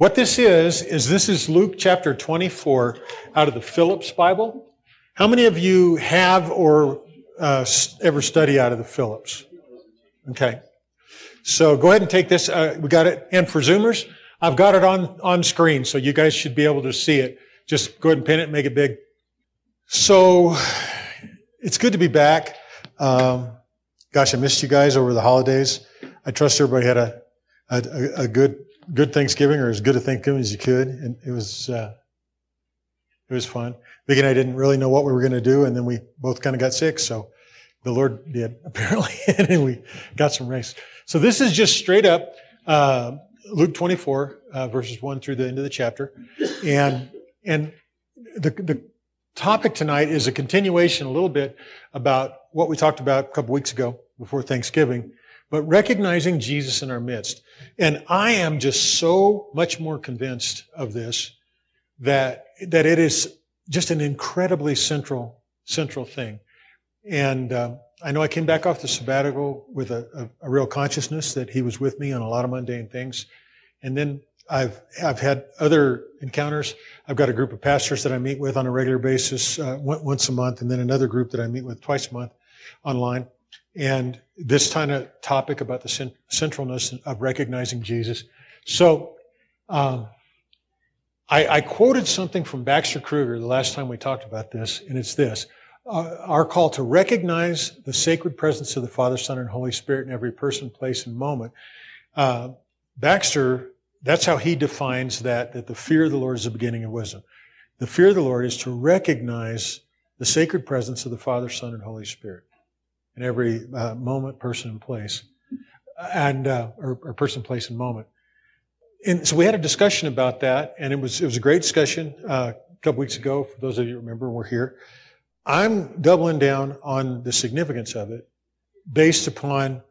what this is, is this is Luke chapter 24 out of the Phillips Bible. How many of you have or uh, ever study out of the Phillips? Okay. So go ahead and take this. Uh, we got it. And for Zoomers, I've got it on, on screen, so you guys should be able to see it. Just go ahead and pin it and make it big. So it's good to be back. Um, gosh, I missed you guys over the holidays. I trust everybody had a, a, a good good Thanksgiving or as good a Thanksgiving as you could, and it was uh, it was fun. Vic and I didn't really know what we were going to do, and then we both kind of got sick. So the Lord did apparently, and we got some rest. So this is just straight up uh, Luke 24 uh, verses one through the end of the chapter, and and the the topic tonight is a continuation a little bit about what we talked about a couple weeks ago before Thanksgiving, but recognizing Jesus in our midst. And I am just so much more convinced of this that, that it is just an incredibly central, central thing. And uh, I know I came back off the sabbatical with a, a, a real consciousness that he was with me on a lot of mundane things. And then I've, I've had other encounters. I've got a group of pastors that I meet with on a regular basis, uh, once a month, and then another group that I meet with twice a month online. And this kind of topic about the centralness of recognizing Jesus. So, um, I, I, quoted something from Baxter Kruger the last time we talked about this, and it's this. Uh, our call to recognize the sacred presence of the Father, Son, and Holy Spirit in every person, place, and moment. Uh, Baxter, that's how he defines that, that the fear of the Lord is the beginning of wisdom. The fear of the Lord is to recognize the sacred presence of the Father, Son, and Holy Spirit in every uh, moment, person, and place, and uh, or, or, person, place, and moment. And so we had a discussion about that, and it was it was a great discussion uh, a couple weeks ago. For those of you who remember, we're here. I'm doubling down on the significance of it, based upon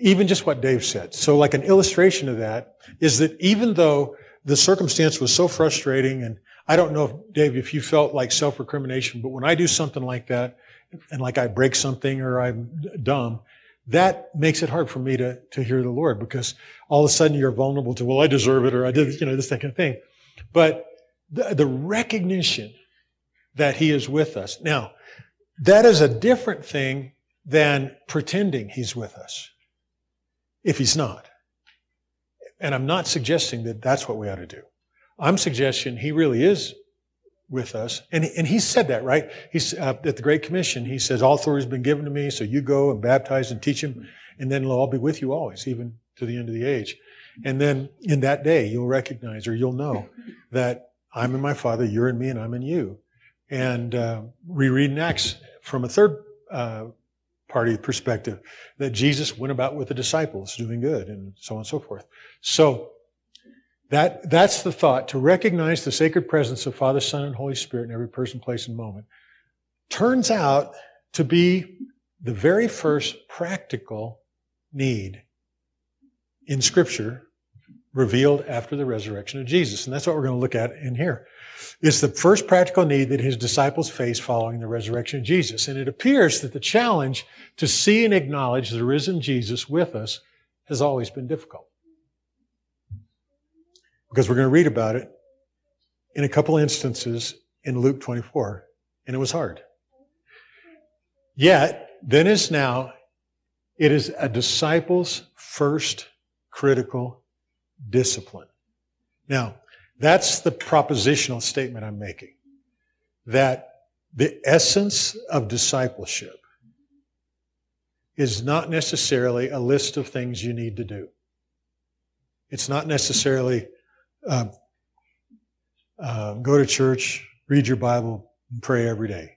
even just what Dave said. So, like an illustration of that is that even though the circumstance was so frustrating, and I don't know, if, Dave, if you felt like self recrimination, but when I do something like that, and like I break something or I'm dumb, that makes it hard for me to, to hear the Lord because all of a sudden you're vulnerable to, well, I deserve it or I did, you know, this, kind of thing. But the, the recognition that He is with us. Now, that is a different thing than pretending He's with us if He's not. And I'm not suggesting that that's what we ought to do. I'm suggesting He really is with us. And, and he said that, right? He's uh, at the Great Commission. He says, all authority has been given to me. So you go and baptize and teach them. And then I'll be with you always, even to the end of the age. And then in that day, you'll recognize or you'll know that I'm in my Father, you're in me, and I'm in you. And uh, we read in Acts from a third uh, party perspective that Jesus went about with the disciples doing good and so on and so forth. So that, that's the thought, to recognize the sacred presence of Father, Son, and Holy Spirit in every person, place, and moment. Turns out to be the very first practical need in Scripture revealed after the resurrection of Jesus. And that's what we're going to look at in here. It's the first practical need that his disciples faced following the resurrection of Jesus. And it appears that the challenge to see and acknowledge the risen Jesus with us has always been difficult because we're going to read about it in a couple instances in Luke 24, and it was hard. Yet, then as now, it is a disciple's first critical discipline. Now, that's the propositional statement I'm making. That the essence of discipleship is not necessarily a list of things you need to do. It's not necessarily uh, uh, go to church, read your Bible, and pray every day.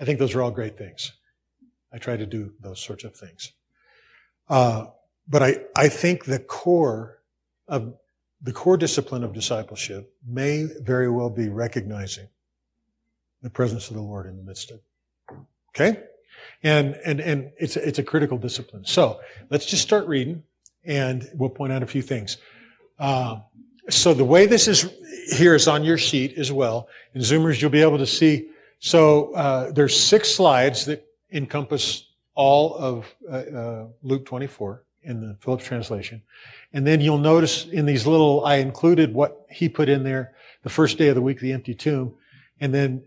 I think those are all great things. I try to do those sorts of things. Uh, but I, I think the core of the core discipline of discipleship may very well be recognizing the presence of the Lord in the midst of it. Okay? And, and, and it's, it's a critical discipline. So let's just start reading and we'll point out a few things. Uh, so the way this is here is on your sheet as well. In Zoomers, you'll be able to see. So uh, there's six slides that encompass all of uh, uh, Luke 24, in the Phillips translation. And then you'll notice in these little, I included what he put in there, the first day of the week, the empty tomb. And then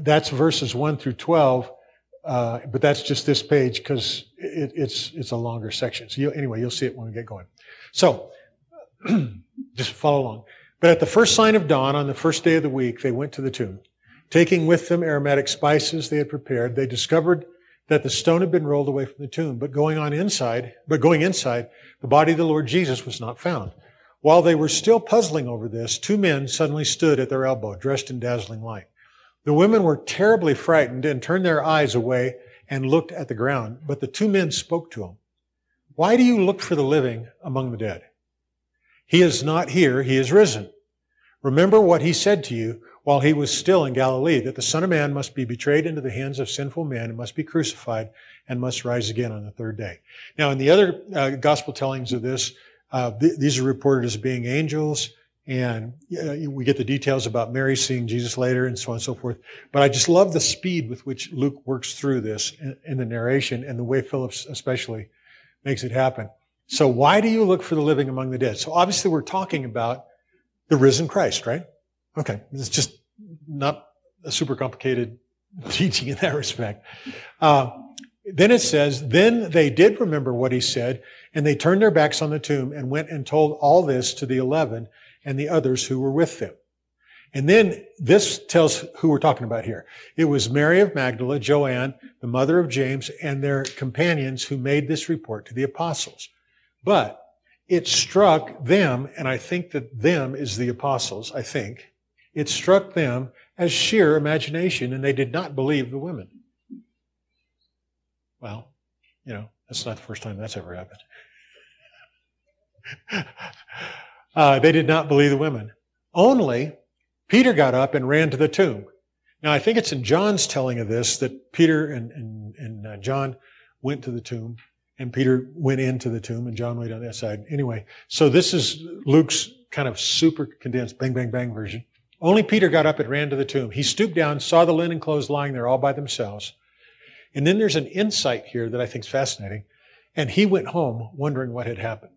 that's verses 1 through 12. Uh, but that's just this page because it, it's it's a longer section. So you, anyway, you'll see it when we get going. So just follow along. But at the first sign of dawn on the first day of the week, they went to the tomb. Taking with them aromatic spices they had prepared, they discovered that the stone had been rolled away from the tomb. But going on inside, but going inside, the body of the Lord Jesus was not found. While they were still puzzling over this, two men suddenly stood at their elbow, dressed in dazzling light. The women were terribly frightened and turned their eyes away and looked at the ground. But the two men spoke to them. Why do you look for the living among the dead? He is not here. He is risen. Remember what he said to you while he was still in Galilee, that the Son of Man must be betrayed into the hands of sinful men and must be crucified and must rise again on the third day. Now, in the other uh, gospel tellings of this, uh, th- these are reported as being angels. And we get the details about Mary seeing Jesus later and so on and so forth. But I just love the speed with which Luke works through this in, in the narration and the way Phillips especially makes it happen. So why do you look for the living among the dead? So obviously we're talking about the risen Christ, right? Okay. It's just not a super complicated teaching in that respect. Uh, then it says, then they did remember what he said, and they turned their backs on the tomb and went and told all this to the eleven and the others who were with them. And then this tells who we're talking about here. It was Mary of Magdala, Joanne, the mother of James, and their companions who made this report to the apostles. But it struck them, and I think that them is the apostles, I think. It struck them as sheer imagination, and they did not believe the women. Well, you know, that's not the first time that's ever happened. Uh, they did not believe the women. Only Peter got up and ran to the tomb. Now, I think it's in John's telling of this that Peter and, and, and uh, John went to the tomb, and Peter went into the tomb, and John waited on that side. Anyway, so this is Luke's kind of super condensed bang, bang, bang version. Only Peter got up and ran to the tomb. He stooped down, saw the linen clothes lying there all by themselves. And then there's an insight here that I think is fascinating. And he went home wondering what had happened.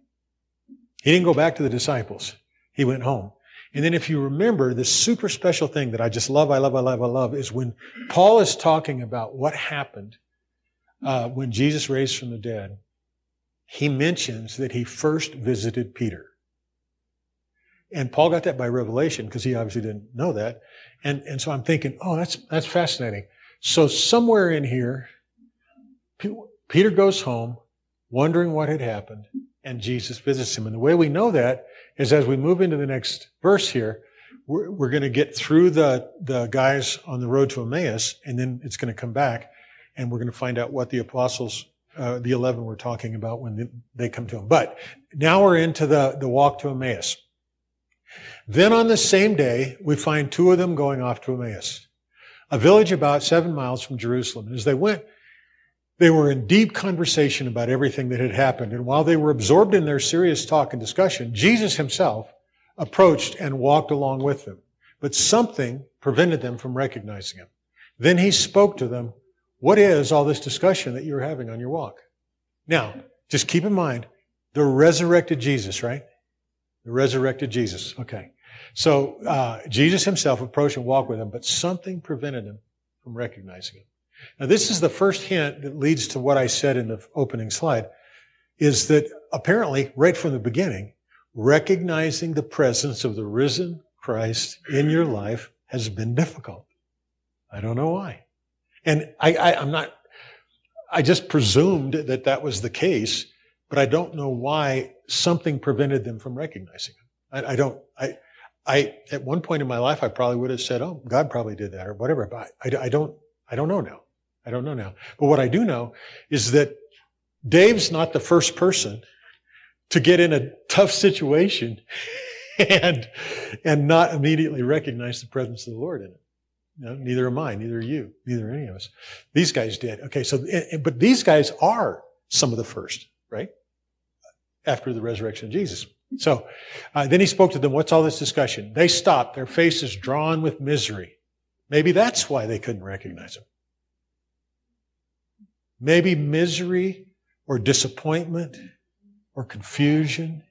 He didn't go back to the disciples. He went home. And then if you remember, this super special thing that I just love, I love, I love, I love is when Paul is talking about what happened uh, when Jesus raised from the dead, he mentions that he first visited Peter. And Paul got that by revelation because he obviously didn't know that. And, and so I'm thinking, oh, that's, that's fascinating. So somewhere in here, Peter goes home wondering what had happened and Jesus visits him. And the way we know that is as we move into the next verse here, we're, we're going to get through the, the guys on the road to Emmaus, and then it's going to come back, and we're going to find out what the apostles, uh, the 11 were talking about when they come to him. But now we're into the, the walk to Emmaus. Then on the same day, we find two of them going off to Emmaus, a village about seven miles from Jerusalem. And as they went, they were in deep conversation about everything that had happened. And while they were absorbed in their serious talk and discussion, Jesus himself approached and walked along with them. But something prevented them from recognizing him. Then he spoke to them, what is all this discussion that you're having on your walk? Now, just keep in mind, the resurrected Jesus, right? The resurrected Jesus. Okay. So, uh, Jesus himself approached and walked with him, but something prevented him from recognizing him. Now, this is the first hint that leads to what I said in the opening slide, is that apparently, right from the beginning, recognizing the presence of the risen Christ in your life has been difficult. I don't know why. And I, I, I'm not, I just presumed that that was the case, but I don't know why something prevented them from recognizing him. I, I don't, I, I, at one point in my life, I probably would have said, oh, God probably did that or whatever, but I, I don't, I don't know now. I don't know now. But what I do know is that Dave's not the first person to get in a tough situation and, and not immediately recognize the presence of the Lord in it. No, neither am I, neither are you, neither any of us. These guys did. Okay, so, but these guys are some of the first, right? After the resurrection of Jesus. So, uh, then he spoke to them, what's all this discussion? They stopped, their faces drawn with misery. Maybe that's why they couldn't recognize him. Maybe misery or disappointment or confusion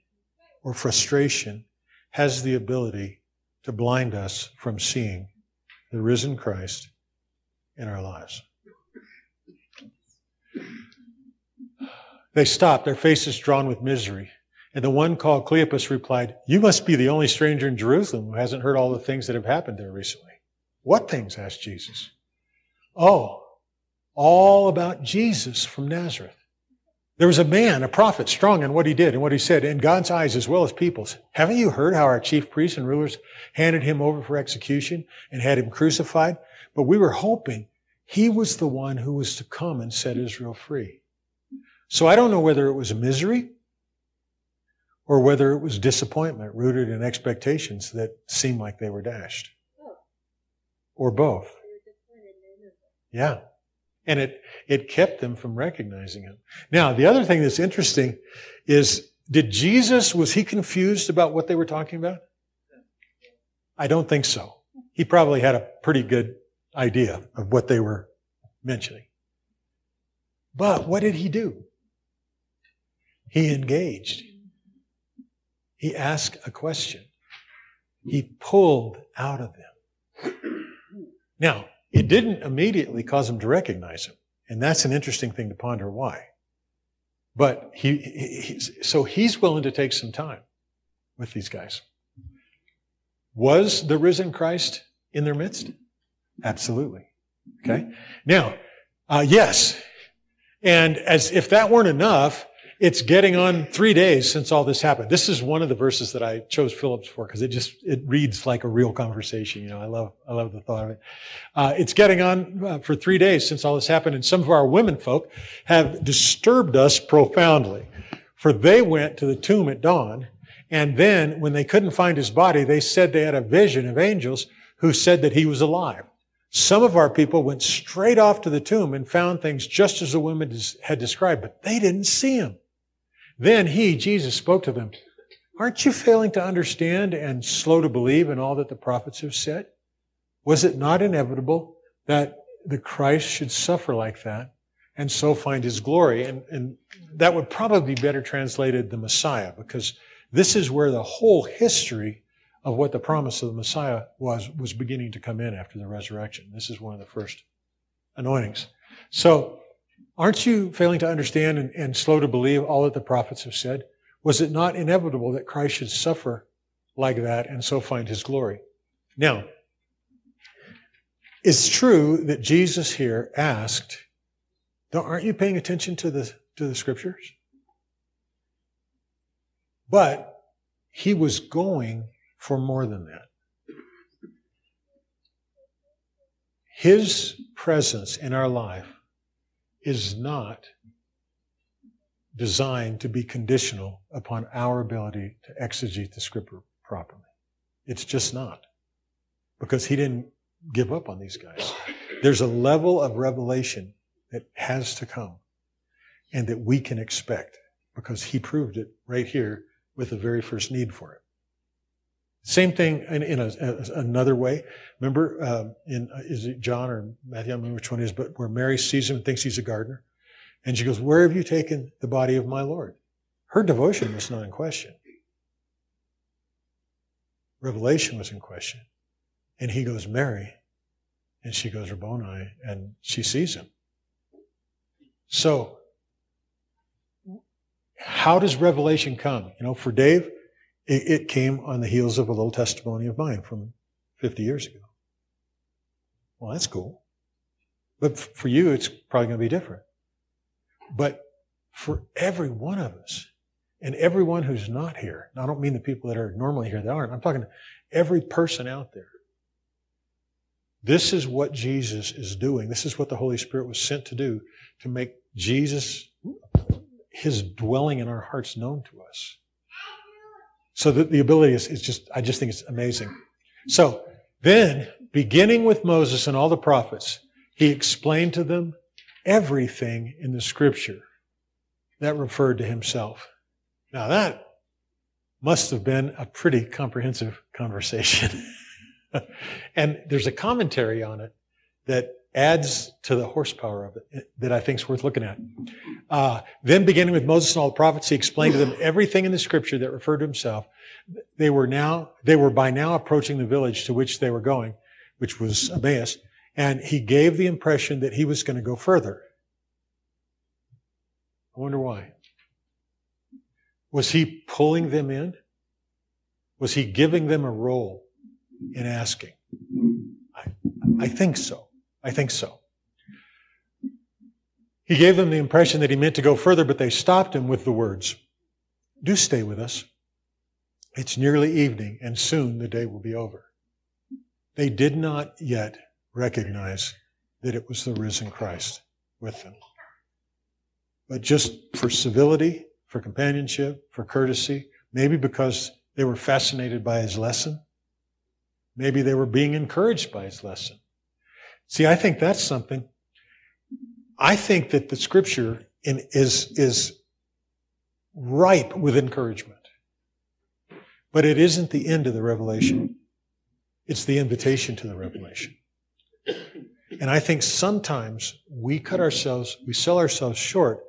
or frustration has the ability to blind us from seeing the risen Christ in our lives. They stopped, their faces drawn with misery. And the one called Cleopas replied, You must be the only stranger in Jerusalem who hasn't heard all the things that have happened there recently. What things? asked Jesus. Oh, all about Jesus from Nazareth. There was a man, a prophet, strong in what he did and what he said in God's eyes as well as people's. Haven't you heard how our chief priests and rulers handed him over for execution and had him crucified? But we were hoping he was the one who was to come and set Israel free. So I don't know whether it was misery or whether it was disappointment rooted in expectations that seemed like they were dashed. Or both. Yeah. And it, it kept them from recognizing him. Now, the other thing that's interesting is, did Jesus, was he confused about what they were talking about? I don't think so. He probably had a pretty good idea of what they were mentioning. But what did he do? He engaged. He asked a question. He pulled out of them. Now, it didn't immediately cause them to recognize him. And that's an interesting thing to ponder why. But he, he so he's willing to take some time with these guys. Was the risen Christ in their midst? Absolutely. Okay. Now, uh, yes. And as if that weren't enough, it's getting on three days since all this happened. This is one of the verses that I chose Phillips for because it just it reads like a real conversation. You know, I love I love the thought of it. Uh, it's getting on uh, for three days since all this happened, and some of our women folk have disturbed us profoundly. For they went to the tomb at dawn, and then when they couldn't find his body, they said they had a vision of angels who said that he was alive. Some of our people went straight off to the tomb and found things just as the women had described, but they didn't see him. Then he, Jesus, spoke to them. Aren't you failing to understand and slow to believe in all that the prophets have said? Was it not inevitable that the Christ should suffer like that and so find his glory? And, and that would probably be better translated the Messiah because this is where the whole history of what the promise of the Messiah was, was beginning to come in after the resurrection. This is one of the first anointings. So, Aren't you failing to understand and, and, slow to believe all that the prophets have said? Was it not inevitable that Christ should suffer like that and so find his glory? Now, it's true that Jesus here asked, aren't you paying attention to the, to the scriptures? But he was going for more than that. His presence in our life is not designed to be conditional upon our ability to exegete the scripture properly. It's just not. Because he didn't give up on these guys. There's a level of revelation that has to come and that we can expect because he proved it right here with the very first need for it. Same thing in, in a, a, another way. Remember, uh, in uh, is it John or Matthew? I don't remember which one it is, but where Mary sees him and thinks he's a gardener, and she goes, "Where have you taken the body of my Lord?" Her devotion was not in question. Revelation was in question, and he goes, "Mary," and she goes, "Rabboni," and she sees him. So, how does revelation come? You know, for Dave, it, it came on the heels of a little testimony of mine from 50 years ago. Well, that's cool. But for you, it's probably going to be different. But for every one of us, and everyone who's not here, I don't mean the people that are normally here that aren't, I'm talking to every person out there. This is what Jesus is doing. This is what the Holy Spirit was sent to do to make Jesus, his dwelling in our hearts known to us. So the, the ability is, is just, I just think it's amazing. So then, beginning with Moses and all the prophets, he explained to them everything in the scripture that referred to himself. Now that must have been a pretty comprehensive conversation. and there's a commentary on it that adds to the horsepower of it that I think is worth looking at. Uh, then, beginning with Moses and all the prophets, he explained to them everything in the scripture that referred to himself. They were now, they were by now approaching the village to which they were going, which was Emmaus, and he gave the impression that he was going to go further. I wonder why. Was he pulling them in? Was he giving them a role in asking? I, I think so. I think so. He gave them the impression that he meant to go further, but they stopped him with the words, Do stay with us. It's nearly evening, and soon the day will be over. They did not yet recognize that it was the risen Christ with them. But just for civility, for companionship, for courtesy, maybe because they were fascinated by his lesson, maybe they were being encouraged by his lesson. See, I think that's something I think that the scripture in, is, is ripe with encouragement. But it isn't the end of the revelation. It's the invitation to the revelation. And I think sometimes we cut ourselves, we sell ourselves short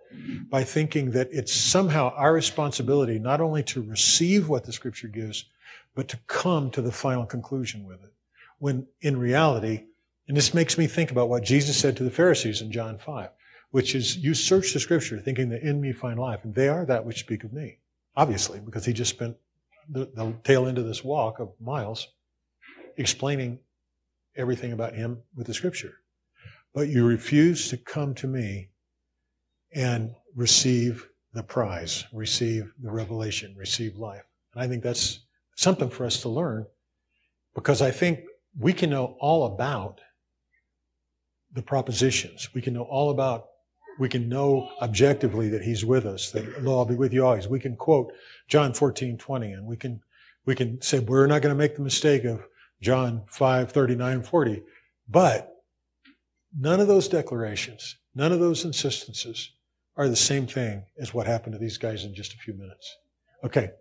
by thinking that it's somehow our responsibility not only to receive what the scripture gives, but to come to the final conclusion with it. When in reality, and this makes me think about what Jesus said to the Pharisees in John 5, which is, You search the scripture thinking that in me find life, and they are that which speak of me. Obviously, because he just spent the, the tail end of this walk of miles explaining everything about him with the scripture. But you refuse to come to me and receive the prize, receive the revelation, receive life. And I think that's something for us to learn because I think we can know all about the propositions. We can know all about, we can know objectively that He's with us, that lo, I'll be with you always. We can quote John 14, 20, and we can, we can say, we're not going to make the mistake of John 5, 39, 40. But none of those declarations, none of those insistences are the same thing as what happened to these guys in just a few minutes. Okay.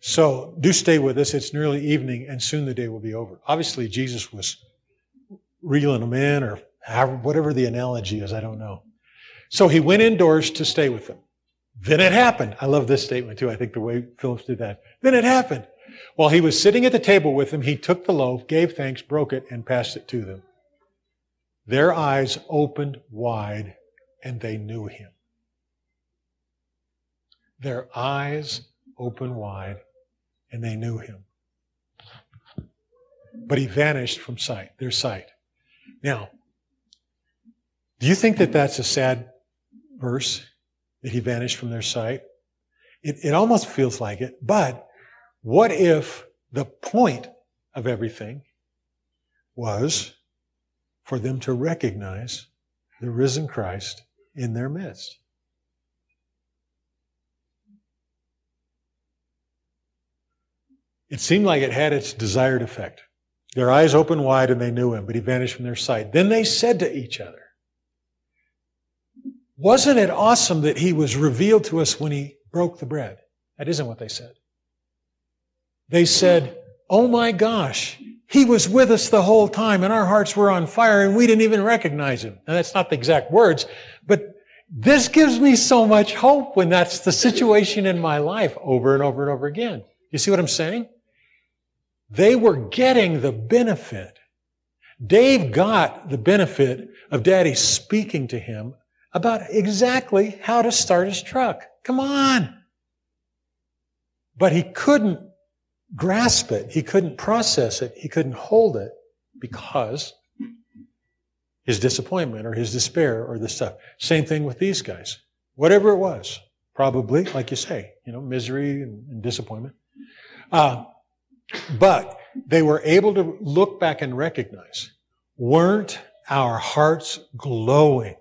So do stay with us. It's nearly evening and soon the day will be over. Obviously, Jesus was reeling them in or whatever the analogy is, I don't know. So he went indoors to stay with them. Then it happened. I love this statement too. I think the way Phillips did that. Then it happened. While he was sitting at the table with them, he took the loaf, gave thanks, broke it, and passed it to them. Their eyes opened wide and they knew him. Their eyes opened wide and they knew him. But he vanished from sight, their sight. Now, do you think that that's a sad verse that he vanished from their sight? It, it almost feels like it, but what if the point of everything was for them to recognize the risen Christ in their midst? It seemed like it had its desired effect. Their eyes opened wide and they knew him, but he vanished from their sight. Then they said to each other, wasn't it awesome that he was revealed to us when he broke the bread? That isn't what they said. They said, Oh my gosh, he was with us the whole time and our hearts were on fire and we didn't even recognize him. Now that's not the exact words, but this gives me so much hope when that's the situation in my life over and over and over again. You see what I'm saying? They were getting the benefit. Dave got the benefit of daddy speaking to him about exactly how to start his truck. Come on. But he couldn't grasp it. He couldn't process it. He couldn't hold it because his disappointment or his despair or the stuff. Same thing with these guys. Whatever it was, probably, like you say, you know, misery and, disappointment. Uh, but they were able to look back and recognize, weren't our hearts glowing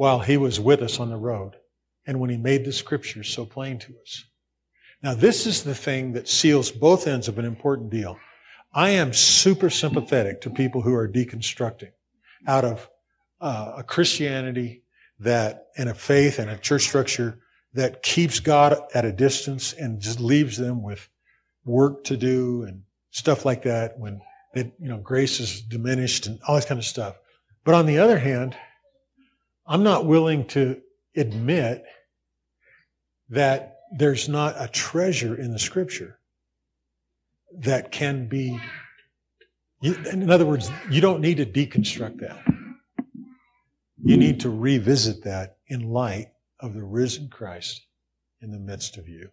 while he was with us on the road and when he made the scriptures so plain to us. Now, this is the thing that seals both ends of an important deal. I am super sympathetic to people who are deconstructing out of uh, a Christianity that, and a faith and a church structure that keeps God at a distance and just leaves them with work to do and stuff like that when it, you know, grace is diminished and all this kind of stuff. But on the other hand, I'm not willing to admit that there's not a treasure in the scripture that can be, in other words, you don't need to deconstruct that. You need to revisit that in light of the risen Christ in the midst of you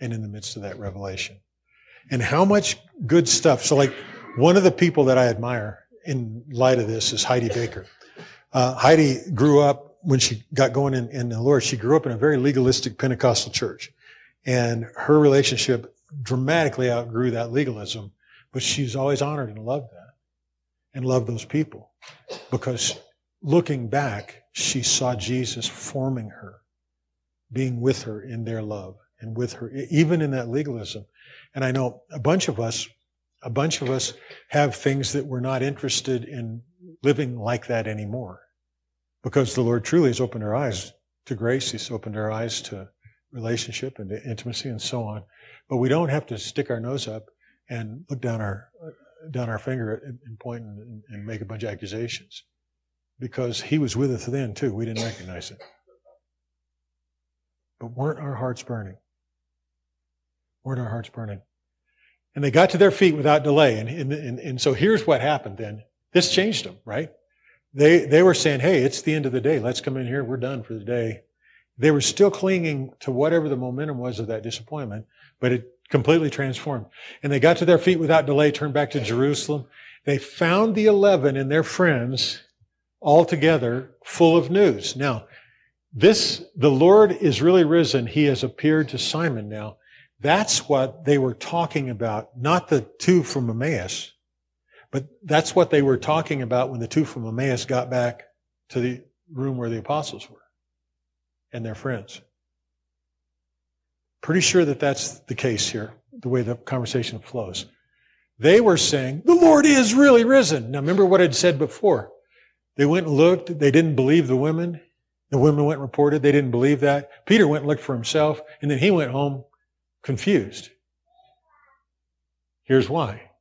and in the midst of that revelation. And how much good stuff. So, like, one of the people that I admire in light of this is Heidi Baker. Uh, Heidi grew up when she got going in, in the Lord. She grew up in a very legalistic Pentecostal church. And her relationship dramatically outgrew that legalism, but she's always honored and loved that and loved those people because looking back, she saw Jesus forming her, being with her in their love and with her, even in that legalism. And I know a bunch of us, a bunch of us have things that we're not interested in living like that anymore because the Lord truly has opened our eyes to grace. He's opened our eyes to relationship and to intimacy and so on. But we don't have to stick our nose up and look down our down our finger and point and, and make a bunch of accusations because he was with us then too. We didn't recognize it. But weren't our hearts burning? Weren't our hearts burning? And they got to their feet without delay. And, and, and, and so here's what happened then. This changed them, right? They, they were saying, hey, it's the end of the day. Let's come in here. We're done for the day. They were still clinging to whatever the momentum was of that disappointment, but it completely transformed. And they got to their feet without delay, turned back to Jerusalem. They found the eleven and their friends all together full of news. Now, this, the Lord is really risen. He has appeared to Simon now. That's what they were talking about, not the two from Emmaus, but that's what they were talking about when the two from Emmaus got back to the room where the apostles were and their friends. Pretty sure that that's the case here, the way the conversation flows. They were saying, the Lord is really risen. Now remember what I'd said before. They went and looked. They didn't believe the women. The women went and reported. They didn't believe that. Peter went and looked for himself, and then he went home confused. Here's why.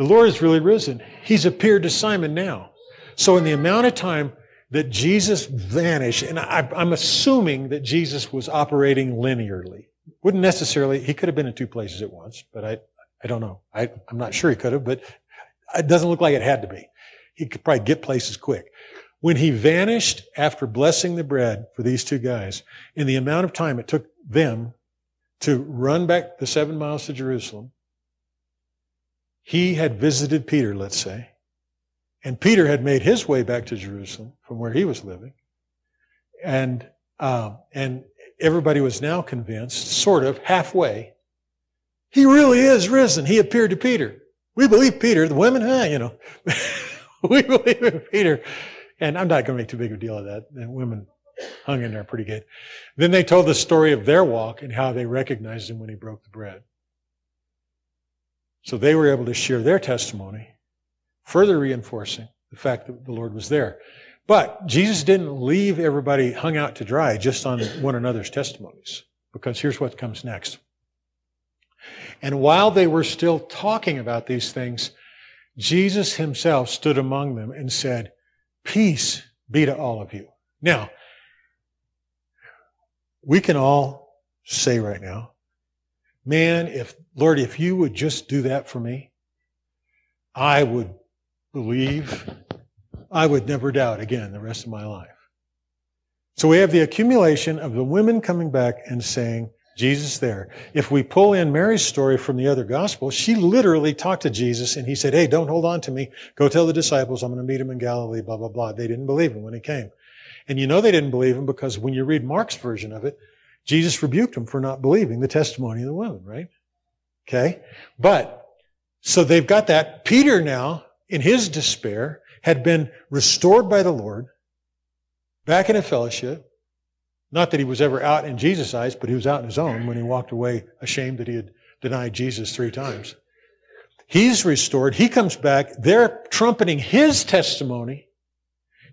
The Lord is really risen. He's appeared to Simon now. So in the amount of time that Jesus vanished, and I, am assuming that Jesus was operating linearly. Wouldn't necessarily, he could have been in two places at once, but I, I don't know. I, I'm not sure he could have, but it doesn't look like it had to be. He could probably get places quick. When he vanished after blessing the bread for these two guys, in the amount of time it took them to run back the seven miles to Jerusalem, he had visited Peter, let's say, and Peter had made his way back to Jerusalem from where he was living. And, uh, and everybody was now convinced, sort of halfway, he really is risen. He appeared to Peter. We believe Peter. The women, huh, you know. we believe in Peter. And I'm not going to make too big a deal of that. The women hung in there pretty good. Then they told the story of their walk and how they recognized him when he broke the bread. So they were able to share their testimony further reinforcing the fact that the Lord was there. But Jesus didn't leave everybody hung out to dry just on one another's testimonies, because here's what comes next. And while they were still talking about these things, Jesus himself stood among them and said, Peace be to all of you. Now, we can all say right now, man, if, Lord, if you would just do that for me, I would believe, I would never doubt again the rest of my life. So we have the accumulation of the women coming back and saying, Jesus there. If we pull in Mary's story from the other gospel, she literally talked to Jesus and he said, Hey, don't hold on to me. Go tell the disciples I'm going to meet him in Galilee, blah, blah, blah. They didn't believe him when he came. And you know they didn't believe him because when you read Mark's version of it, Jesus rebuked them for not believing the testimony of the women, right? Okay. But, so they've got that. Peter now in his despair, had been restored by the Lord, back in a fellowship. Not that he was ever out in Jesus' eyes, but he was out in his own when he walked away ashamed that he had denied Jesus three times. He's restored. He comes back. They're trumpeting his testimony,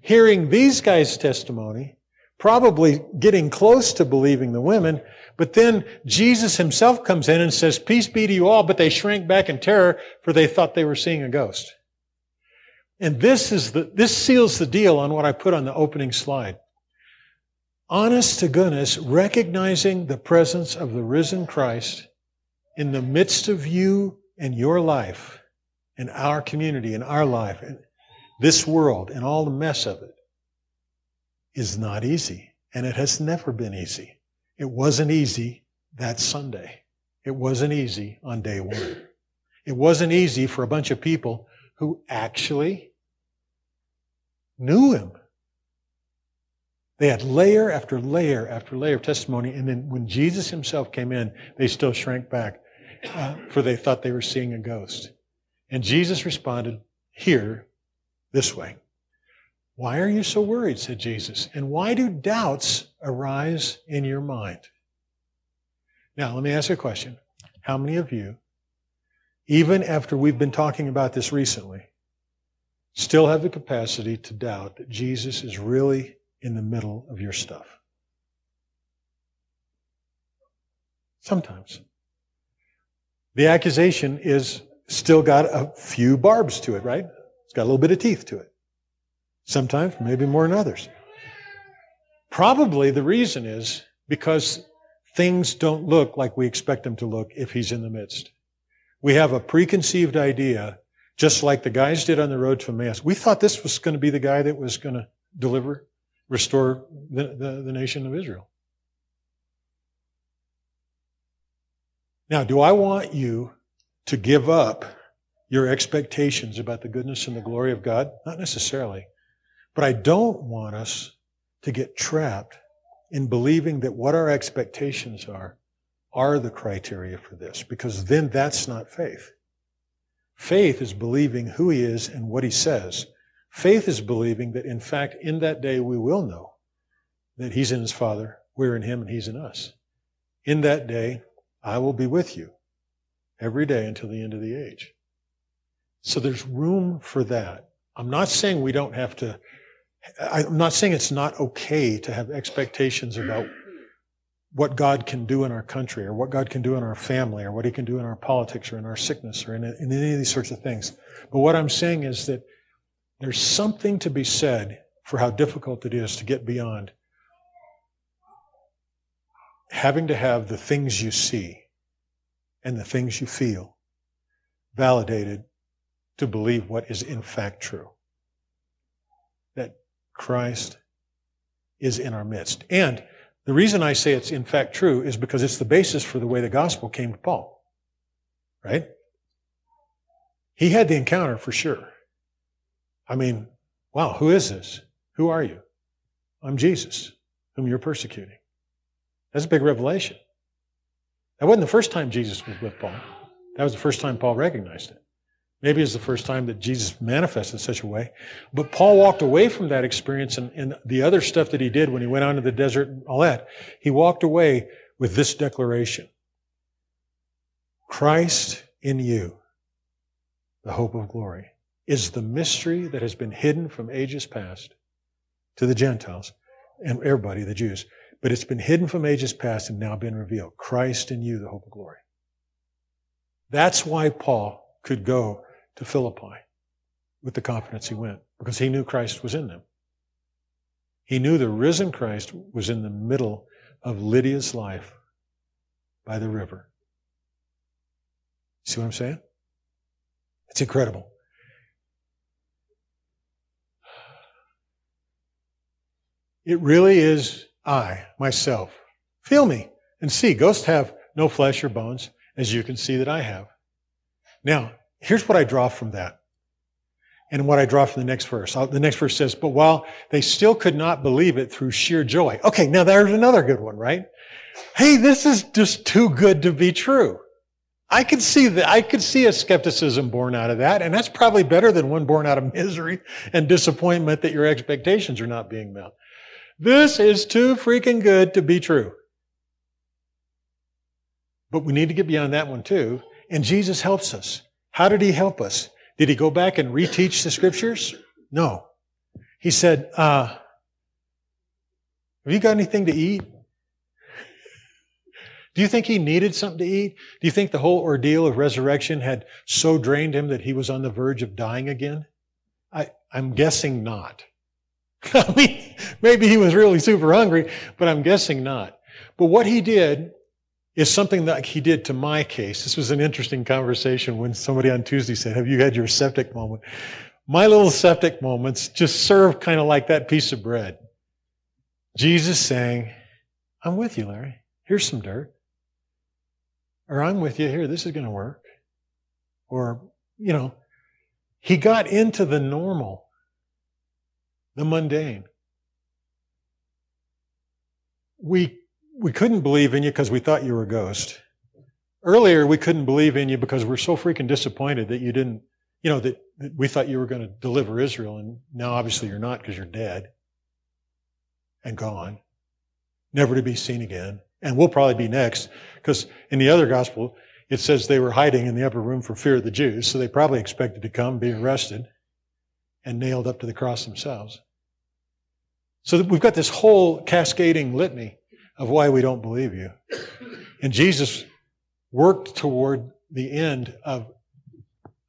hearing these guys' testimony, probably getting close to believing the women, but then Jesus himself comes in and says, Peace be to you all, but they shrank back in terror, for they thought they were seeing a ghost. And this is the, this seals the deal on what I put on the opening slide. honest to goodness, recognizing the presence of the risen Christ in the midst of you and your life, in our community, in our life, in this world, and all the mess of it, is not easy. And it has never been easy. It wasn't easy that Sunday. It wasn't easy on day one. It wasn't easy for a bunch of people who actually knew him. They had layer after layer after layer of testimony, and then when Jesus himself came in, they still shrank back, uh, for they thought they were seeing a ghost. And Jesus responded here this way Why are you so worried? said Jesus. And why do doubts arise in your mind? Now, let me ask you a question. How many of you, even after we've been talking about this recently, still have the capacity to doubt that Jesus is really in the middle of your stuff. Sometimes. The accusation is still got a few barbs to it, right? It's got a little bit of teeth to it. Sometimes, maybe more than others. Probably the reason is because things don't look like we expect them to look if he's in the midst. We have a preconceived idea, just like the guys did on the road to Emmaus. We thought this was going to be the guy that was going to deliver restore the, the, the nation of Israel. Now, do I want you to give up your expectations about the goodness and the glory of God? Not necessarily. But I don't want us to get trapped in believing that what our expectations are are the criteria for this, because then that's not faith. Faith is believing who He is and what He says, Faith is believing that, in fact, in that day we will know that He's in His Father, we're in Him, and He's in us. In that day, I will be with you every day until the end of the age. So there's room for that. I'm not saying we don't have to, I'm not saying it's not okay to have expectations about what God can do in our country or what God can do in our family or what He can do in our politics or in our sickness or in, in any of these sorts of things. But what I'm saying is that there's something to be said for how difficult it is to get beyond having to have the things you see and the things you feel validated to believe what is in fact true. Christ is in our midst. And the reason I say it's in fact true is because it's the basis for the way the gospel came to Paul. Right? He had the encounter for sure. I mean, wow, who is this? Who are you? I'm Jesus, whom you're persecuting. That's a big revelation. That wasn't the first time Jesus was with Paul. That was the first time Paul recognized it. Maybe it's the first time that Jesus manifested in such a way. But Paul walked away from that experience and, and the other stuff that he did when he went out into the desert and all that. He walked away with this declaration Christ in you, the hope of glory is the mystery that has been hidden from ages past to the Gentiles and everybody, the Jews. But it's been hidden from ages past and now been revealed. Christ in you, the hope of glory. That's why Paul could go to Philippi with the confidence he went, because he knew Christ was in them. He knew the risen Christ was in the middle of Lydia's life by the river. See what I'm saying? It's incredible. It really is I, myself. Feel me and see. Ghosts have no flesh or bones, as you can see that I have. Now, here's what I draw from that. And what I draw from the next verse. The next verse says, But while they still could not believe it through sheer joy. Okay, now there's another good one, right? Hey, this is just too good to be true. I could see that, I could see a skepticism born out of that, and that's probably better than one born out of misery and disappointment that your expectations are not being met. This is too freaking good to be true. But we need to get beyond that one too. And Jesus helps us. How did he help us? Did he go back and reteach the scriptures? No. He said, uh, have you got anything to eat? Do you think he needed something to eat? Do you think the whole ordeal of resurrection had so drained him that he was on the verge of dying again? I, I'm guessing not. I mean, maybe he was really super hungry, but I'm guessing not. But what he did is something that he did to my case. This was an interesting conversation when somebody on Tuesday said, Have you had your septic moment? My little septic moments just serve kind of like that piece of bread. Jesus saying, I'm with you, Larry. Here's some dirt. Or I'm with you. Here, this is going to work. Or, you know, he got into the normal, the mundane. We, we couldn't believe in you because we thought you were a ghost. Earlier, we couldn't believe in you because we're so freaking disappointed that you didn't, you know, that, that we thought you were going to deliver Israel, and now obviously you're not because you're dead and gone, never to be seen again. And we'll probably be next because in the other gospel, it says they were hiding in the upper room for fear of the Jews, so they probably expected to come, be arrested, and nailed up to the cross themselves. So we've got this whole cascading litany of why we don't believe you. And Jesus worked toward the end of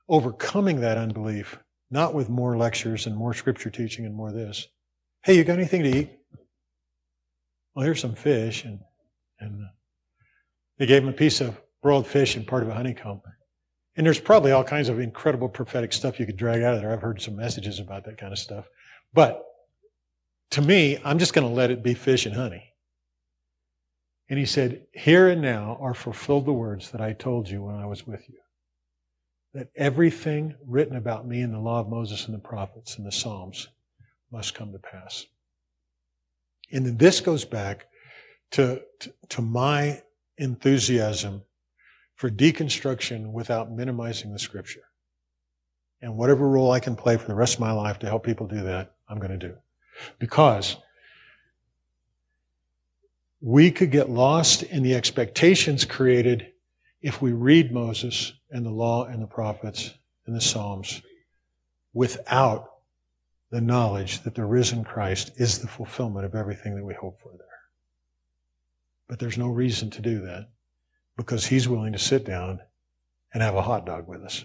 overcoming that unbelief, not with more lectures and more scripture teaching and more this. Hey, you got anything to eat? Well, here's some fish. And, and they gave him a piece of broiled fish and part of a honeycomb. And there's probably all kinds of incredible prophetic stuff you could drag out of there. I've heard some messages about that kind of stuff. But to me, I'm just going to let it be fish and honey. And he said, Here and now are fulfilled the words that I told you when I was with you. That everything written about me in the law of Moses and the prophets and the Psalms must come to pass. And then this goes back to, to, to my enthusiasm for deconstruction without minimizing the scripture. And whatever role I can play for the rest of my life to help people do that, I'm going to do. Because we could get lost in the expectations created if we read Moses and the law and the prophets and the Psalms without the knowledge that the risen Christ is the fulfillment of everything that we hope for there. But there's no reason to do that because he's willing to sit down and have a hot dog with us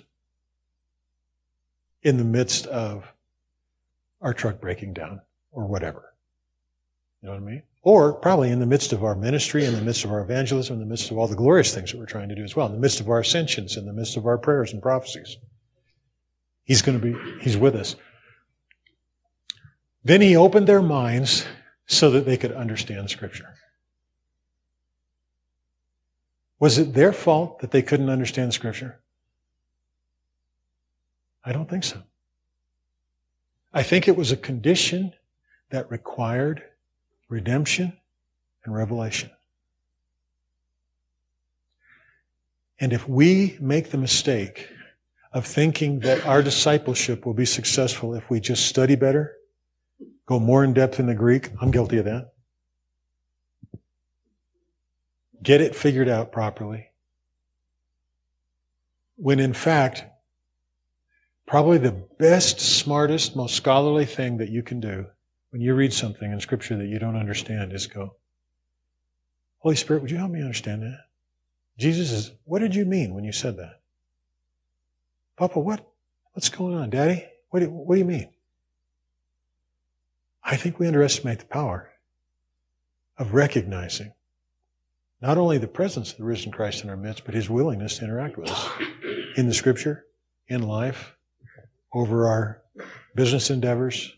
in the midst of our truck breaking down or whatever. You know what I mean? Or probably in the midst of our ministry, in the midst of our evangelism, in the midst of all the glorious things that we're trying to do as well, in the midst of our ascensions, in the midst of our prayers and prophecies. He's going to be, he's with us. Then he opened their minds so that they could understand Scripture. Was it their fault that they couldn't understand Scripture? I don't think so. I think it was a condition that required redemption and revelation. And if we make the mistake of thinking that our discipleship will be successful if we just study better, go more in depth in the Greek. I'm guilty of that. Get it figured out properly. When in fact, probably the best, smartest, most scholarly thing that you can do when you read something in Scripture that you don't understand is go, Holy Spirit, would you help me understand that? Jesus is, what did you mean when you said that? Papa, what, what's going on? Daddy, what do, what do you mean? I think we underestimate the power of recognizing not only the presence of the risen Christ in our midst, but his willingness to interact with us in the scripture, in life, over our business endeavors.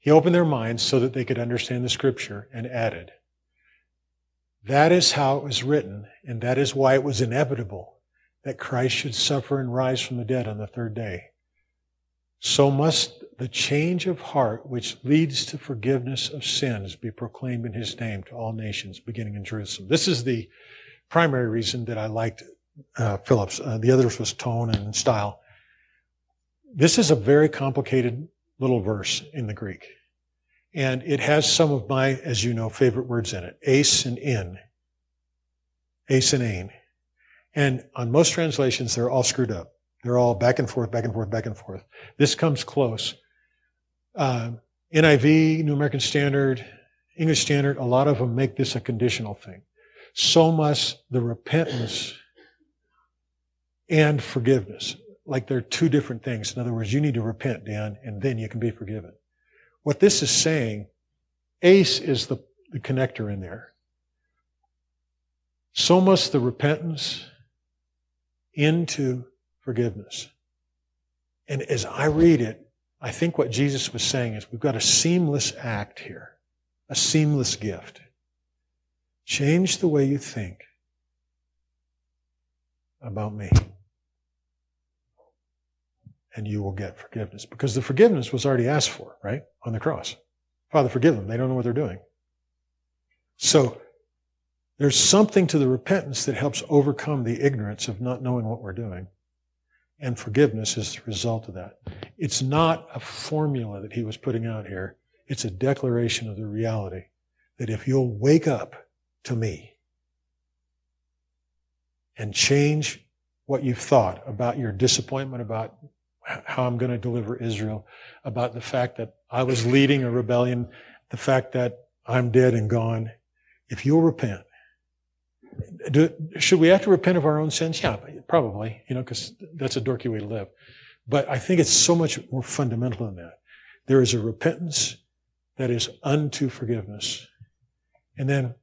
He opened their minds so that they could understand the scripture and added, That is how it was written, and that is why it was inevitable that Christ should suffer and rise from the dead on the third day so must the change of heart which leads to forgiveness of sins be proclaimed in his name to all nations, beginning in Jerusalem. This is the primary reason that I liked uh, Phillips. Uh, the others was tone and style. This is a very complicated little verse in the Greek. And it has some of my, as you know, favorite words in it. Ace and in. Ace and ain. And on most translations, they're all screwed up. They're all back and forth, back and forth, back and forth. This comes close. Uh, NIV, New American Standard, English Standard, a lot of them make this a conditional thing. So must the repentance and forgiveness. Like they're two different things. In other words, you need to repent, Dan, and then you can be forgiven. What this is saying, ACE is the, the connector in there. So must the repentance into forgiveness. And as I read it, I think what Jesus was saying is we've got a seamless act here, a seamless gift. Change the way you think about me. And you will get forgiveness. Because the forgiveness was already asked for, right? On the cross. Father, forgive them. They don't know what they're doing. So, there's something to the repentance that helps overcome the ignorance of not knowing what we're doing. And forgiveness is the result of that. It's not a formula that he was putting out here. It's a declaration of the reality that if you'll wake up to me and change what you've thought about your disappointment about how I'm going to deliver Israel, about the fact that I was leading a rebellion, the fact that I'm dead and gone, if you'll repent, do, should we have to repent of our own sins? Yeah, probably, you know, because that's a dorky way to live. But I think it's so much more fundamental than that. There is a repentance that is unto forgiveness. And then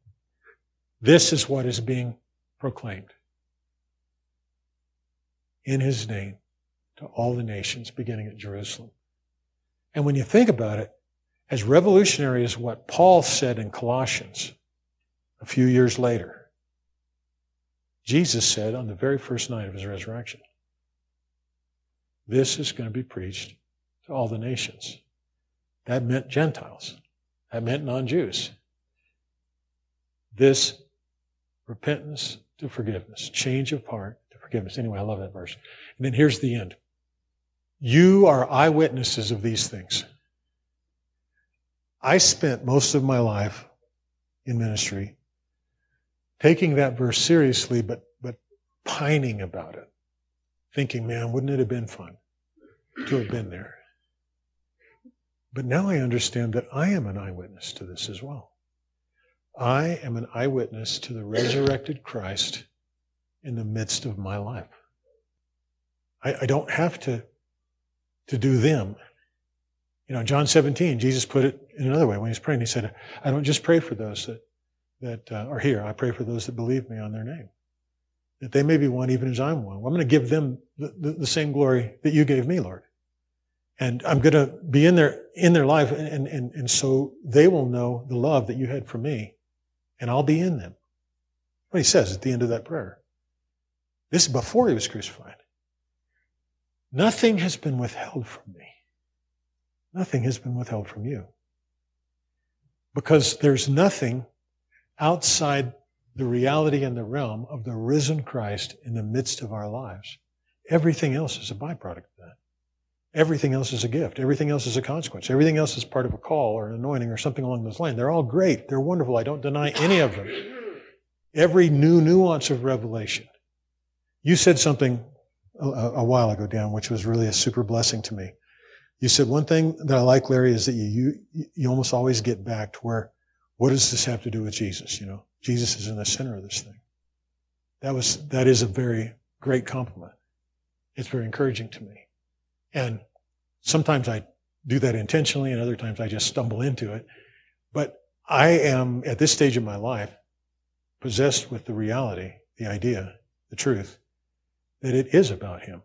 this is what is being proclaimed in his name to all the nations, beginning at Jerusalem. And when you think about it, as revolutionary as what Paul said in Colossians a few years later, Jesus said on the very first night of his resurrection, This is going to be preached to all the nations. That meant Gentiles. That meant non Jews. This repentance to forgiveness, change of heart to forgiveness. Anyway, I love that verse. And then here's the end. You are eyewitnesses of these things. I spent most of my life in ministry taking that verse seriously, but, but pining about it, thinking, man, wouldn't it have been fun to have been there? But now I understand that I am an eyewitness to this as well. I am an eyewitness to the resurrected Christ in the midst of my life. I, I don't have to, to do them. You know, John 17, Jesus put it in another way when he's praying. He said, I don't just pray for those that that uh, are here. I pray for those that believe me on their name, that they may be one even as I'm one. Well, I'm going to give them the, the, the, same glory that you gave me, Lord. And I'm going to be in their, in their life. And, and, and so they will know the love that you had for me and I'll be in them. What he says at the end of that prayer. This is before he was crucified. Nothing has been withheld from me. Nothing has been withheld from you. Because there's nothing outside the reality and the realm of the risen Christ in the midst of our lives. Everything else is a byproduct of that. Everything else is a gift. Everything else is a consequence. Everything else is part of a call or an anointing or something along those lines. They're all great. They're wonderful. I don't deny any of them. Every new nuance of revelation. You said something a, a while ago, Dan, which was really a super blessing to me. You said one thing that I like, Larry, is that you, you, you almost always get back to where what does this have to do with Jesus? You know, Jesus is in the center of this thing. That was, that is a very great compliment. It's very encouraging to me. And sometimes I do that intentionally and other times I just stumble into it. But I am at this stage of my life possessed with the reality, the idea, the truth that it is about him.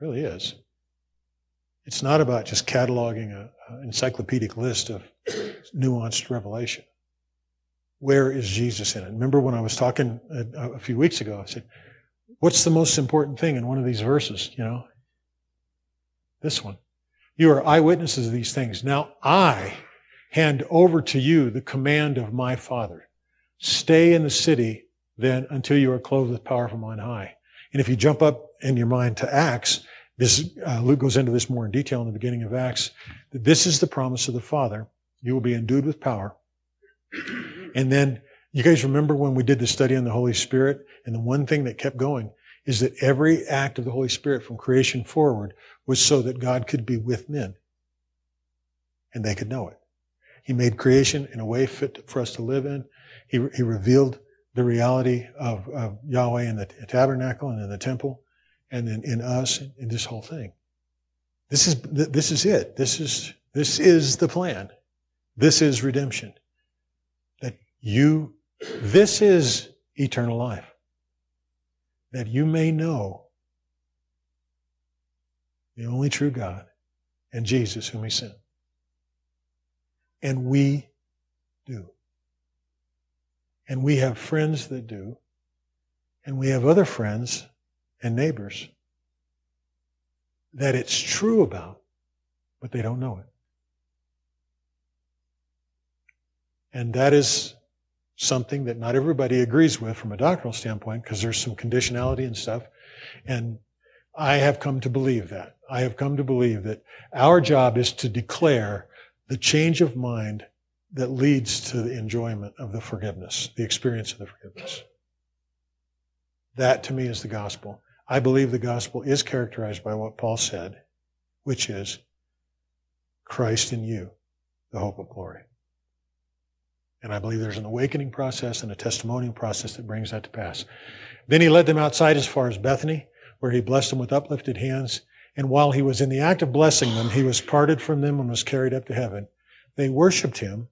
It really is. It's not about just cataloging an encyclopedic list of nuanced revelation. Where is Jesus in it? Remember when I was talking a, a few weeks ago, I said, what's the most important thing in one of these verses, you know? This one. You are eyewitnesses of these things. Now I hand over to you the command of my Father. Stay in the city then until you are clothed with power from on high. And if you jump up in your mind to Acts, this, uh, Luke goes into this more in detail in the beginning of Acts. That this is the promise of the Father. You will be endued with power. And then you guys remember when we did the study on the Holy Spirit? And the one thing that kept going is that every act of the Holy Spirit from creation forward was so that God could be with men. And they could know it. He made creation in a way fit for us to live in. He, he revealed the reality of, of Yahweh in the tabernacle and in the temple and then in us, in this whole thing. This is, this is it. This is, this is the plan. This is redemption. That you, this is eternal life. That you may know the only true God and Jesus whom he sent. And we do. And we have friends that do. And we have other friends and neighbors that it's true about, but they don't know it. And that is something that not everybody agrees with from a doctrinal standpoint because there's some conditionality and stuff. And I have come to believe that. I have come to believe that our job is to declare the change of mind that leads to the enjoyment of the forgiveness, the experience of the forgiveness. That to me is the gospel. I believe the gospel is characterized by what Paul said, which is Christ in you, the hope of glory. And I believe there's an awakening process and a testimonial process that brings that to pass. Then he led them outside as far as Bethany, where he blessed them with uplifted hands. And while he was in the act of blessing them, he was parted from them and was carried up to heaven. They worshiped him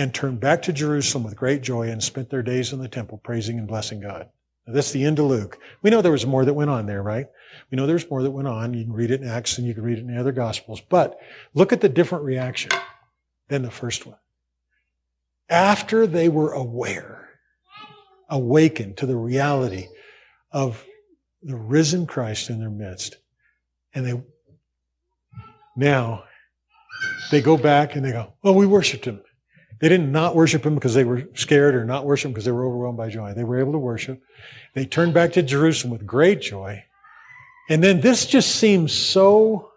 and turned back to Jerusalem with great joy and spent their days in the temple praising and blessing God. Now, that's the end of Luke. We know there was more that went on there, right? We know there's more that went on. You can read it in Acts and you can read it in the other Gospels. But look at the different reaction than the first one. After they were aware, awakened to the reality of the risen Christ in their midst, and they now they go back and they go, Well, we worshiped him. They didn't not worship him because they were scared or not worship him because they were overwhelmed by joy. They were able to worship. They turned back to Jerusalem with great joy. And then this just seems so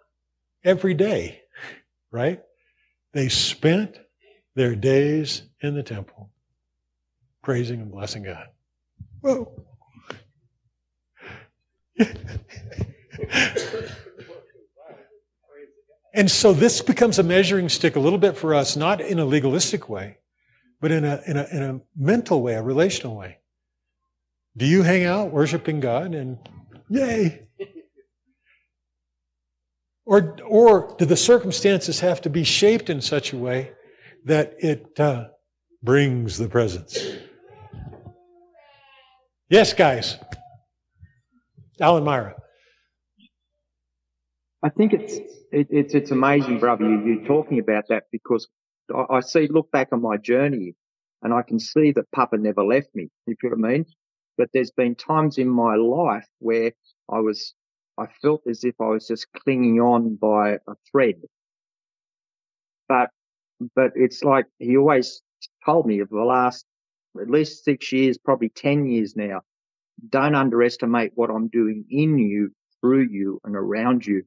everyday, right? They spent their days in the temple praising and blessing God. Whoa. And so this becomes a measuring stick a little bit for us, not in a legalistic way, but in a, in a, in a mental way, a relational way. Do you hang out worshiping God and yay? Or, or do the circumstances have to be shaped in such a way that it uh, brings the presence? Yes, guys. Alan Myra. I think it's it, it's it's amazing, brother. You, you're talking about that because I, I, see, look back on my journey, and I can see that Papa never left me. You feel what I mean? But there's been times in my life where I was, I felt as if I was just clinging on by a thread. But, but it's like he always told me of the last at least six years, probably 10 years now, don't underestimate what I'm doing in you, through you and around you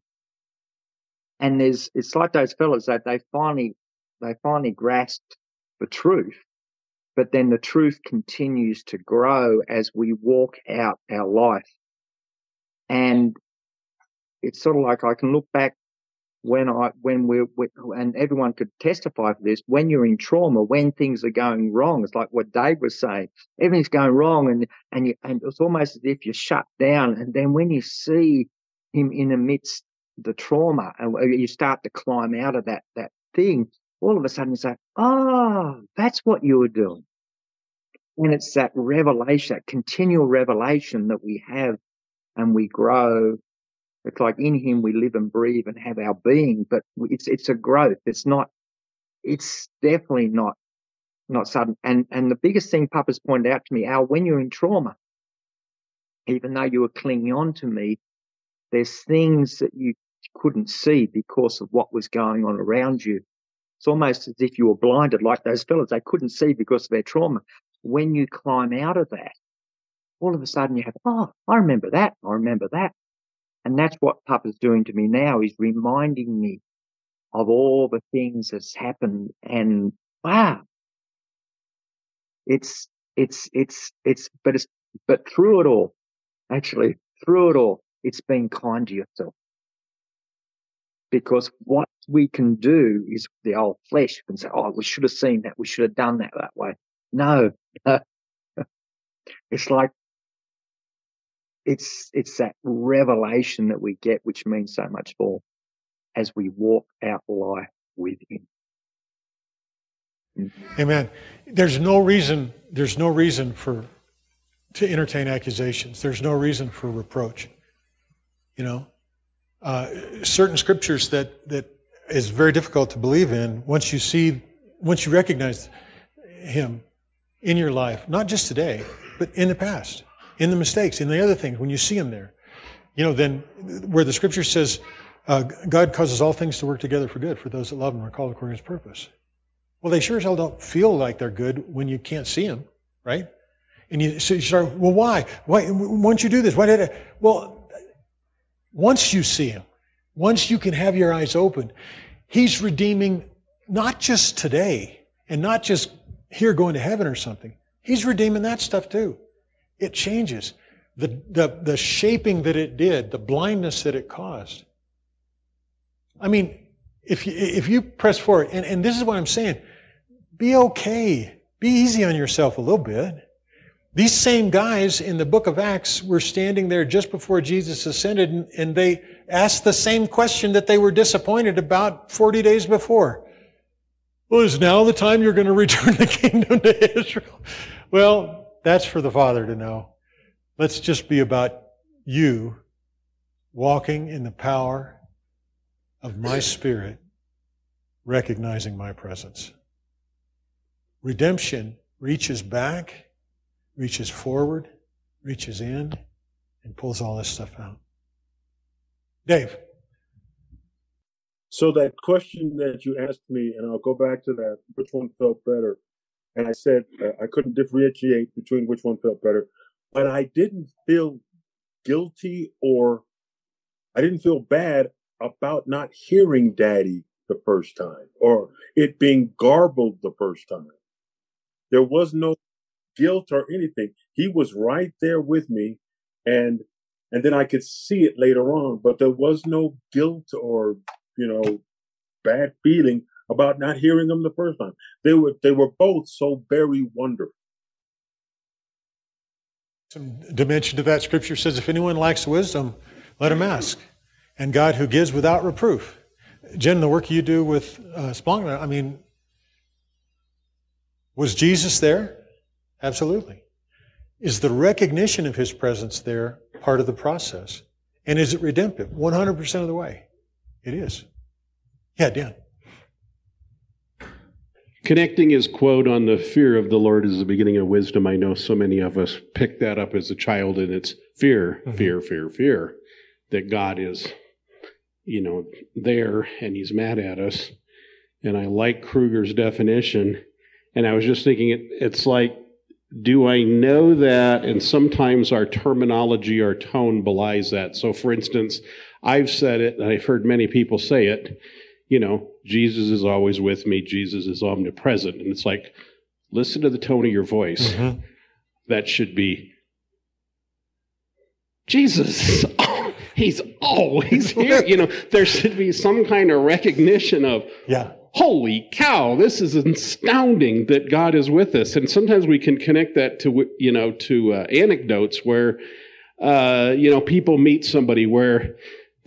and there's it's like those fellas that they finally they finally grasped the truth but then the truth continues to grow as we walk out our life. And it's sort of like i can look back when i when we're and everyone could testify for this when you're in trauma when things are going wrong it's like what dave was saying everything's going wrong and and you and it's almost as if you're shut down. And then when you see him in the midst the trauma and you start to climb out of that that thing, all of a sudden you say, "Oh, that's what you were doing." And it's that revelation, that continual revelation that we have and we grow. It's like in Him we live and breathe and have our being, but it's it's a growth. It's not. It's definitely not not sudden. And and the biggest thing Papa's pointed out to me, Al, when you're in trauma, even though you were clinging on to me, there's things that you couldn't see because of what was going on around you. It's almost as if you were blinded, like those fellas. They couldn't see because of their trauma. When you climb out of that, all of a sudden you have, oh, I remember that. I remember that. And that's what Papa's doing to me now. He's reminding me of all the things that's happened. And wow, it's, it's, it's, it's, but it's, but through it all, actually, through it all, it's being kind to yourself because what we can do is the old flesh can say, "Oh, we should have seen that. We should have done that that way." No, it's like it's it's that revelation that we get, which means so much more as we walk out life with Him. Mm. Amen. There's no reason. There's no reason for to entertain accusations. There's no reason for reproach. You know, uh, certain scriptures that that is very difficult to believe in. Once you see, once you recognize Him in your life, not just today, but in the past, in the mistakes, in the other things, when you see Him there, you know, then where the Scripture says, uh, God causes all things to work together for good for those that love Him are called according to His purpose. Well, they sure as hell don't feel like they're good when you can't see Him, right? And you, so you start, well, why? Why? Once you do this, why did I? Well, once you see Him, once you can have your eyes open, He's redeeming not just today and not just here going to heaven or something. He's redeeming that stuff too. It changes. The, the, the shaping that it did, the blindness that it caused. I mean, if you, if you press forward, and, and this is what I'm saying, be okay. Be easy on yourself a little bit. These same guys in the book of Acts were standing there just before Jesus ascended and, and they asked the same question that they were disappointed about 40 days before. Well, is now the time you're going to return the kingdom to Israel? Well, that's for the Father to know. Let's just be about you walking in the power of my Spirit, recognizing my presence. Redemption reaches back, reaches forward, reaches in, and pulls all this stuff out. Dave. So that question that you asked me, and I'll go back to that, which one felt better? And I said uh, I couldn't differentiate between which one felt better, but I didn't feel guilty or I didn't feel bad about not hearing Daddy the first time or it being garbled the first time. There was no guilt or anything. He was right there with me, and and then I could see it later on, but there was no guilt or you know, bad feeling about not hearing them the first time. They were they were both so very wonderful. Some dimension to that scripture says, if anyone lacks wisdom, let him ask. And God who gives without reproof. Jen, the work you do with uh, Splunk, I mean, was Jesus there? Absolutely. Is the recognition of his presence there part of the process? And is it redemptive? 100% of the way. It is. Yeah, Dan. Connecting his quote on the fear of the Lord is the beginning of wisdom. I know so many of us pick that up as a child, and it's fear, mm-hmm. fear, fear, fear that God is, you know, there and he's mad at us. And I like Kruger's definition. And I was just thinking, it, it's like, do I know that? And sometimes our terminology, our tone belies that. So, for instance, I've said it, and I've heard many people say it. You know, Jesus is always with me. Jesus is omnipresent. And it's like, listen to the tone of your voice. Mm-hmm. That should be Jesus. he's always here. You know, there should be some kind of recognition of, yeah. Holy cow! This is astounding that God is with us, and sometimes we can connect that to you know to uh, anecdotes where uh, you know people meet somebody where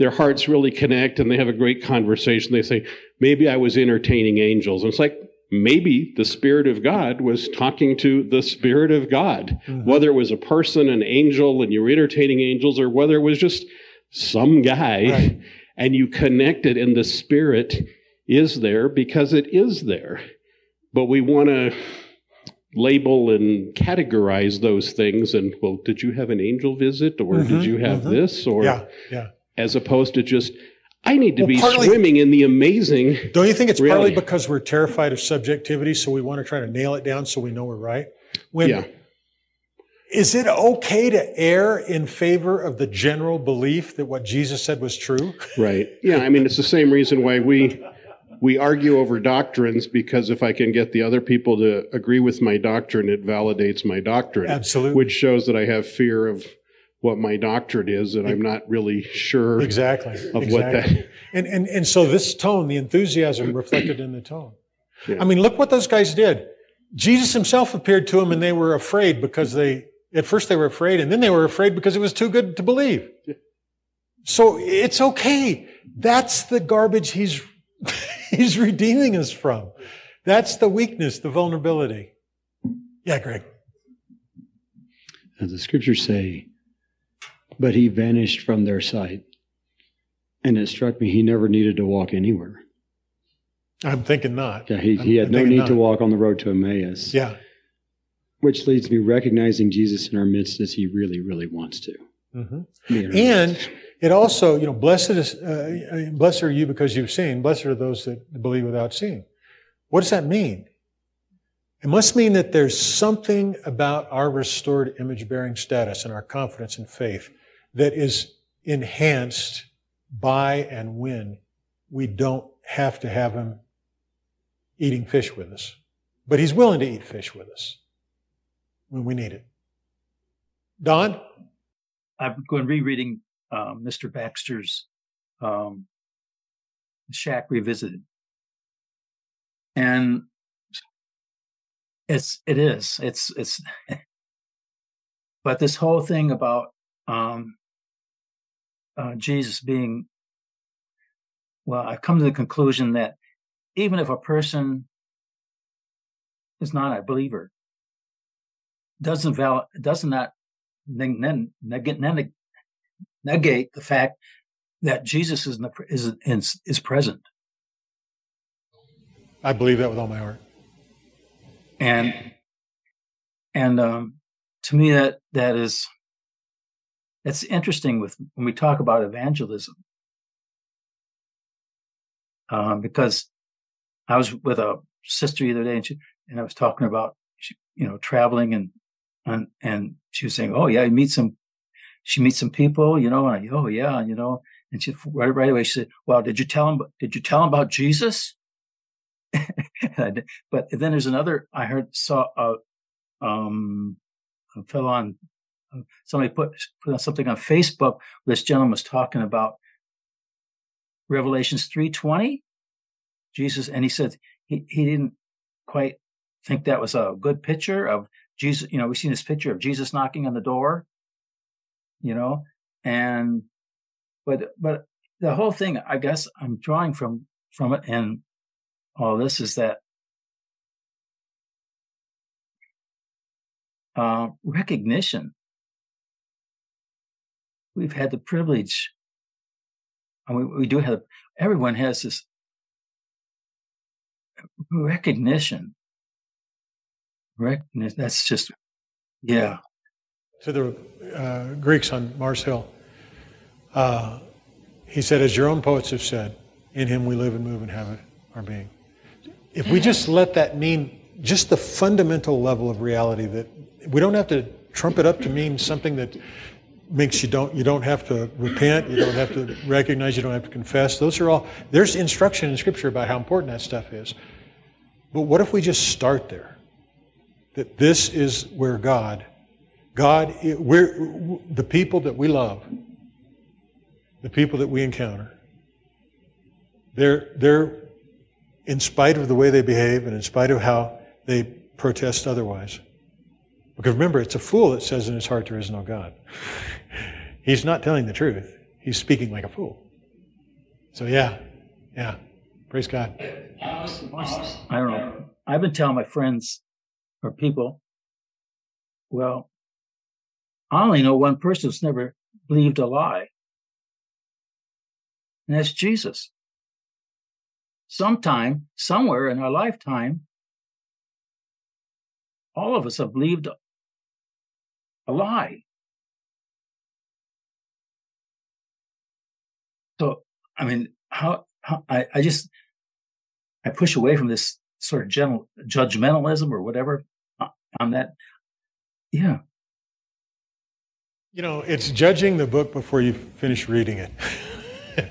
their hearts really connect and they have a great conversation. They say, maybe I was entertaining angels. And it's like, maybe the Spirit of God was talking to the Spirit of God, mm-hmm. whether it was a person, an angel, and you were entertaining angels, or whether it was just some guy right. and you connected in the Spirit is there because it is there. But we want to label and categorize those things and well did you have an angel visit or mm-hmm, did you have mm-hmm. this or yeah yeah as opposed to just I need to well, be partly, swimming in the amazing. Don't you think it's reality. partly because we're terrified of subjectivity, so we want to try to nail it down so we know we're right? When, yeah. Is it okay to err in favor of the general belief that what Jesus said was true? Right. Yeah. I mean, it's the same reason why we we argue over doctrines because if I can get the other people to agree with my doctrine, it validates my doctrine. Absolutely. Which shows that I have fear of what my doctrine is, and I'm not really sure exactly of exactly. what that. And and and so this tone, the enthusiasm reflected in the tone. Yeah. I mean, look what those guys did. Jesus himself appeared to them, and they were afraid because they At first they were afraid, and then they were afraid because it was too good to believe. So it's okay. That's the garbage he's, he's redeeming us from. That's the weakness, the vulnerability. Yeah, Greg. As the scriptures say, but he vanished from their sight. And it struck me he never needed to walk anywhere. I'm thinking not. Yeah, he, he had I'm no need to walk on the road to Emmaus. Yeah. Which leads me recognizing Jesus in our midst as he really, really wants to. hmm our And. It also, you know, blessed is, uh, blessed are you because you've seen. Blessed are those that believe without seeing. What does that mean? It must mean that there's something about our restored image bearing status and our confidence and faith that is enhanced by and when we don't have to have him eating fish with us. But he's willing to eat fish with us when we need it. Don? I've been rereading um, Mr. Baxter's um, Shack Revisited, and it's it is it's it's, but this whole thing about um, uh, Jesus being well, I've come to the conclusion that even if a person is not a believer, doesn't val does not neg- neg- neg- negate the fact that Jesus is in the, is is, is present. I believe that with all my heart. and and um, to me that that is that's interesting with when we talk about evangelism um, because I was with a sister the other day and, she, and I was talking about you know traveling and and and she was saying oh yeah you meet some she meets some people you know and I, oh yeah you know and she right right away she said well did you tell him did you tell him about Jesus but then there's another I heard saw a um a fellow on somebody put put something on Facebook. This gentleman was talking about Revelations three twenty, Jesus, and he said he he didn't quite think that was a good picture of Jesus. You know, we've seen this picture of Jesus knocking on the door, you know, and but but the whole thing, I guess, I'm drawing from from it and all this is that uh, recognition. We've had the privilege, and we, we do have, everyone has this recognition. Recognition, that's just, yeah. To the uh, Greeks on Mars Hill. Uh, he said, as your own poets have said, in him we live and move and have our being. If we just let that mean just the fundamental level of reality that we don't have to trump it up to mean something that makes you don't you don't have to repent, you don't have to recognize, you don't have to confess. Those are all there's instruction in scripture about how important that stuff is. But what if we just start there? That this is where God God, we're the people that we love, the people that we encounter. They're, they're, in spite of the way they behave and in spite of how they protest otherwise. Because remember, it's a fool that says in his heart there is no God. He's not telling the truth. He's speaking like a fool. So yeah, yeah. Praise God. I don't know. I've been telling my friends or people, well, I only know one person who's never believed a lie, and that's Jesus. Sometime, somewhere in our lifetime, all of us have believed a lie. So, I mean, how, how I, I just, I push away from this sort of general judgmentalism or whatever uh, on that. Yeah. You know, it's judging the book before you finish reading it.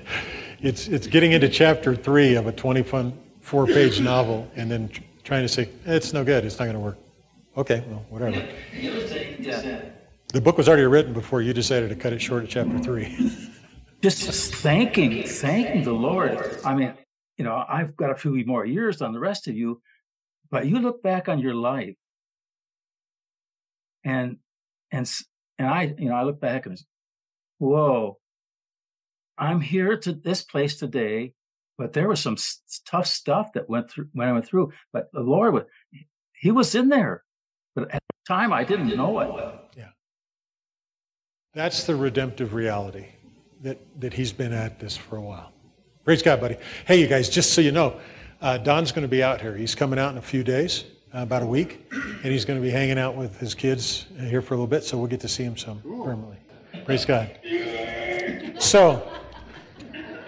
it's, it's getting into chapter three of a 24 page novel and then tr- trying to say, it's no good, it's not going to work. Okay, well, whatever. The book was already written before you decided to cut it short at chapter three. Just thanking, thanking the Lord. I mean, you know, I've got a few more years than the rest of you, but you look back on your life and and and I, you know, I look back and, whoa, I'm here to this place today, but there was some tough stuff that went through when I went through. But the Lord, was, He was in there, but at the time I didn't know it. Yeah, that's the redemptive reality that that He's been at this for a while. Praise God, buddy. Hey, you guys, just so you know, uh, Don's going to be out here. He's coming out in a few days uh, about a week, and he's going to be hanging out with his kids here for a little bit, so we'll get to see him some permanently. Praise God. So,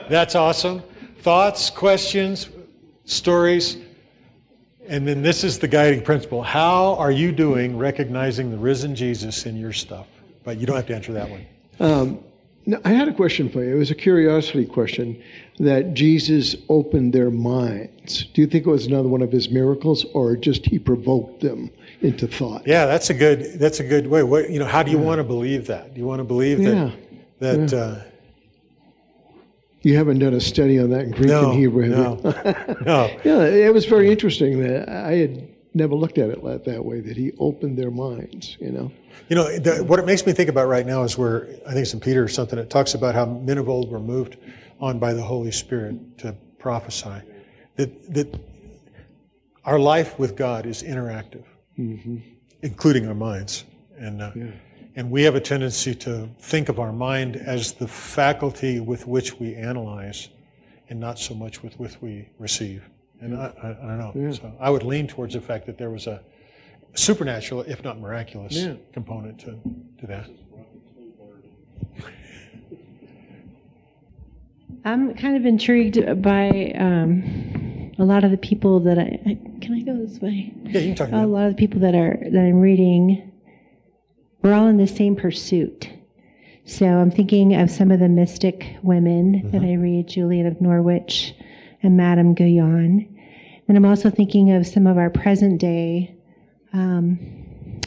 that's awesome. Thoughts, questions, stories, and then this is the guiding principle. How are you doing recognizing the risen Jesus in your stuff? But you don't have to answer that one. Um, now, I had a question for you. It was a curiosity question that Jesus opened their minds. Do you think it was another one of his miracles, or just he provoked them into thought? Yeah, that's a good. That's a good way. What you know? How do you yeah. want to believe that? Do you want to believe that? Yeah. That. Yeah. Uh, you haven't done a study on that in Greek no, and Hebrew, no, no. Yeah, it was very interesting that I had never looked at it that way. That he opened their minds. You know. You know, the, what it makes me think about right now is where I think it's in Peter or something. It talks about how men of old were moved on by the Holy Spirit to prophesy. That that our life with God is interactive, mm-hmm. including our minds, and uh, yeah. and we have a tendency to think of our mind as the faculty with which we analyze, and not so much with which we receive. And I, I, I don't know. Yeah. So I would lean towards the fact that there was a supernatural, if not miraculous, yeah. component to, to that. I'm kind of intrigued by um, a lot of the people that I, I, can I go this way? Yeah, you can talk about a lot of the people that are that I'm reading. We're all in the same pursuit. So I'm thinking of some of the mystic women mm-hmm. that I read, Julian of Norwich and Madame Guyon. And I'm also thinking of some of our present day um,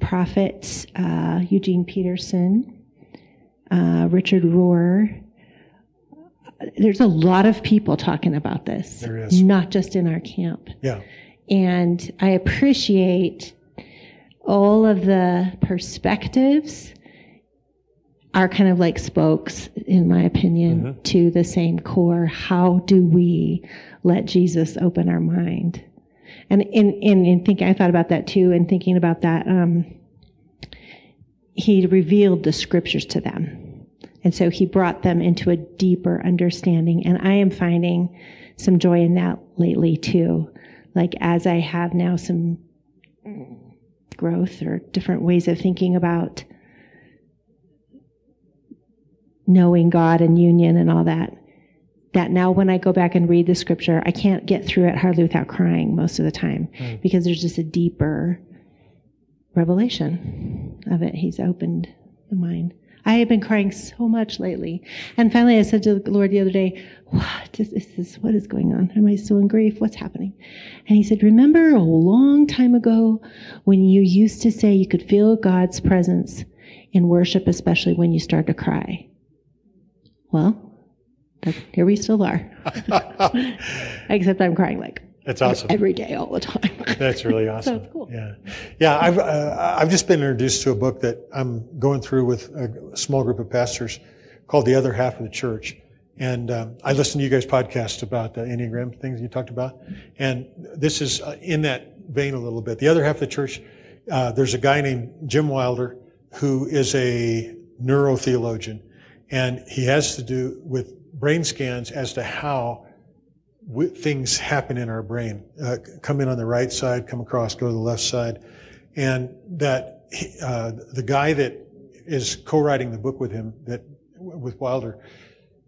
prophets, uh, Eugene Peterson, uh, Richard Rohr. There's a lot of people talking about this. There is. Not just in our camp. Yeah. And I appreciate all of the perspectives are kind of like spokes, in my opinion, mm-hmm. to the same core. How do we let Jesus open our mind? And in, in, in thinking, I thought about that too, and thinking about that, um, he revealed the scriptures to them. And so he brought them into a deeper understanding. And I am finding some joy in that lately too. Like as I have now some growth or different ways of thinking about knowing God and union and all that, that now when I go back and read the scripture, I can't get through it hardly without crying most of the time mm. because there's just a deeper revelation of it. He's opened the mind. I have been crying so much lately. And finally I said to the Lord the other day, what is this? What is going on? Am I still in grief? What's happening? And he said, remember a long time ago when you used to say you could feel God's presence in worship, especially when you start to cry. Well, here we still are. Except I'm crying like that's awesome every day, all the time. That's really awesome. so cool. Yeah, yeah. I've uh, I've just been introduced to a book that I'm going through with a small group of pastors called "The Other Half of the Church," and um, I listened to you guys' podcast about the Enneagram things you talked about, and this is uh, in that vein a little bit. The other half of the church. Uh, there's a guy named Jim Wilder who is a neurotheologian, and he has to do with brain scans as to how things happen in our brain. Uh, come in on the right side, come across, go to the left side. And that uh, the guy that is co-writing the book with him, that with Wilder,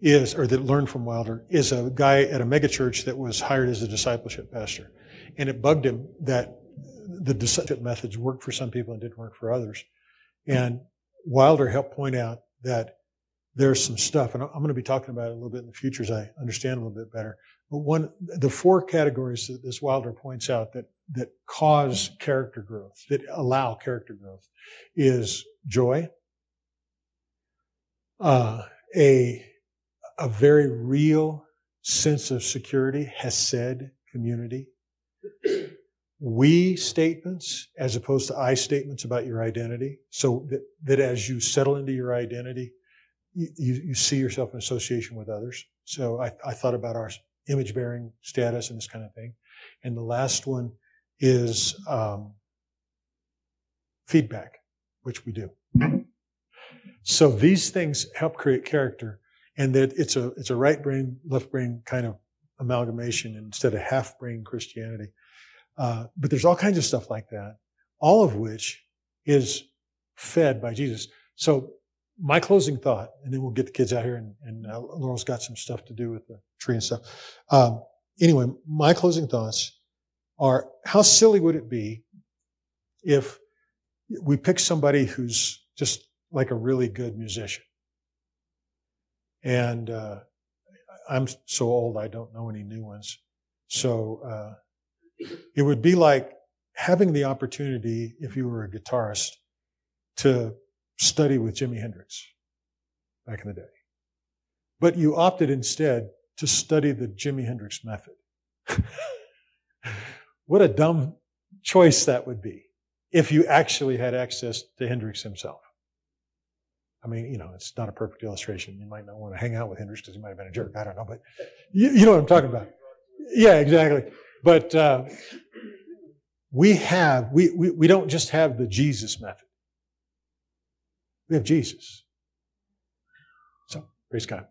is, or that learned from Wilder, is a guy at a megachurch that was hired as a discipleship pastor. And it bugged him that the discipleship methods worked for some people and didn't work for others. And Wilder helped point out that there's some stuff, and I'm going to be talking about it a little bit in the future as I understand a little bit better. But one, the four categories that this Wilder points out that that cause character growth, that allow character growth, is joy, uh, a a very real sense of security, hesed community, we statements as opposed to I statements about your identity. So that, that as you settle into your identity, you, you see yourself in association with others. So I, I thought about our image bearing status and this kind of thing. And the last one is um, feedback, which we do. So these things help create character, and that it's a it's a right brain left brain kind of amalgamation instead of half brain Christianity. Uh, but there's all kinds of stuff like that, all of which is fed by Jesus. So my closing thought, and then we'll get the kids out here, and, and uh, Laurel's got some stuff to do with the tree and stuff. Um, anyway, my closing thoughts are: How silly would it be if we pick somebody who's just like a really good musician? And uh, I'm so old, I don't know any new ones. So uh, it would be like having the opportunity, if you were a guitarist, to study with Jimi Hendrix back in the day. But you opted instead to study the Jimi Hendrix method. what a dumb choice that would be if you actually had access to Hendrix himself. I mean, you know, it's not a perfect illustration. You might not want to hang out with Hendrix because he might have been a jerk. I don't know, but you, you know what I'm talking about. Yeah, exactly. But uh, we have, we, we, we don't just have the Jesus method. We have Jesus. So, praise God.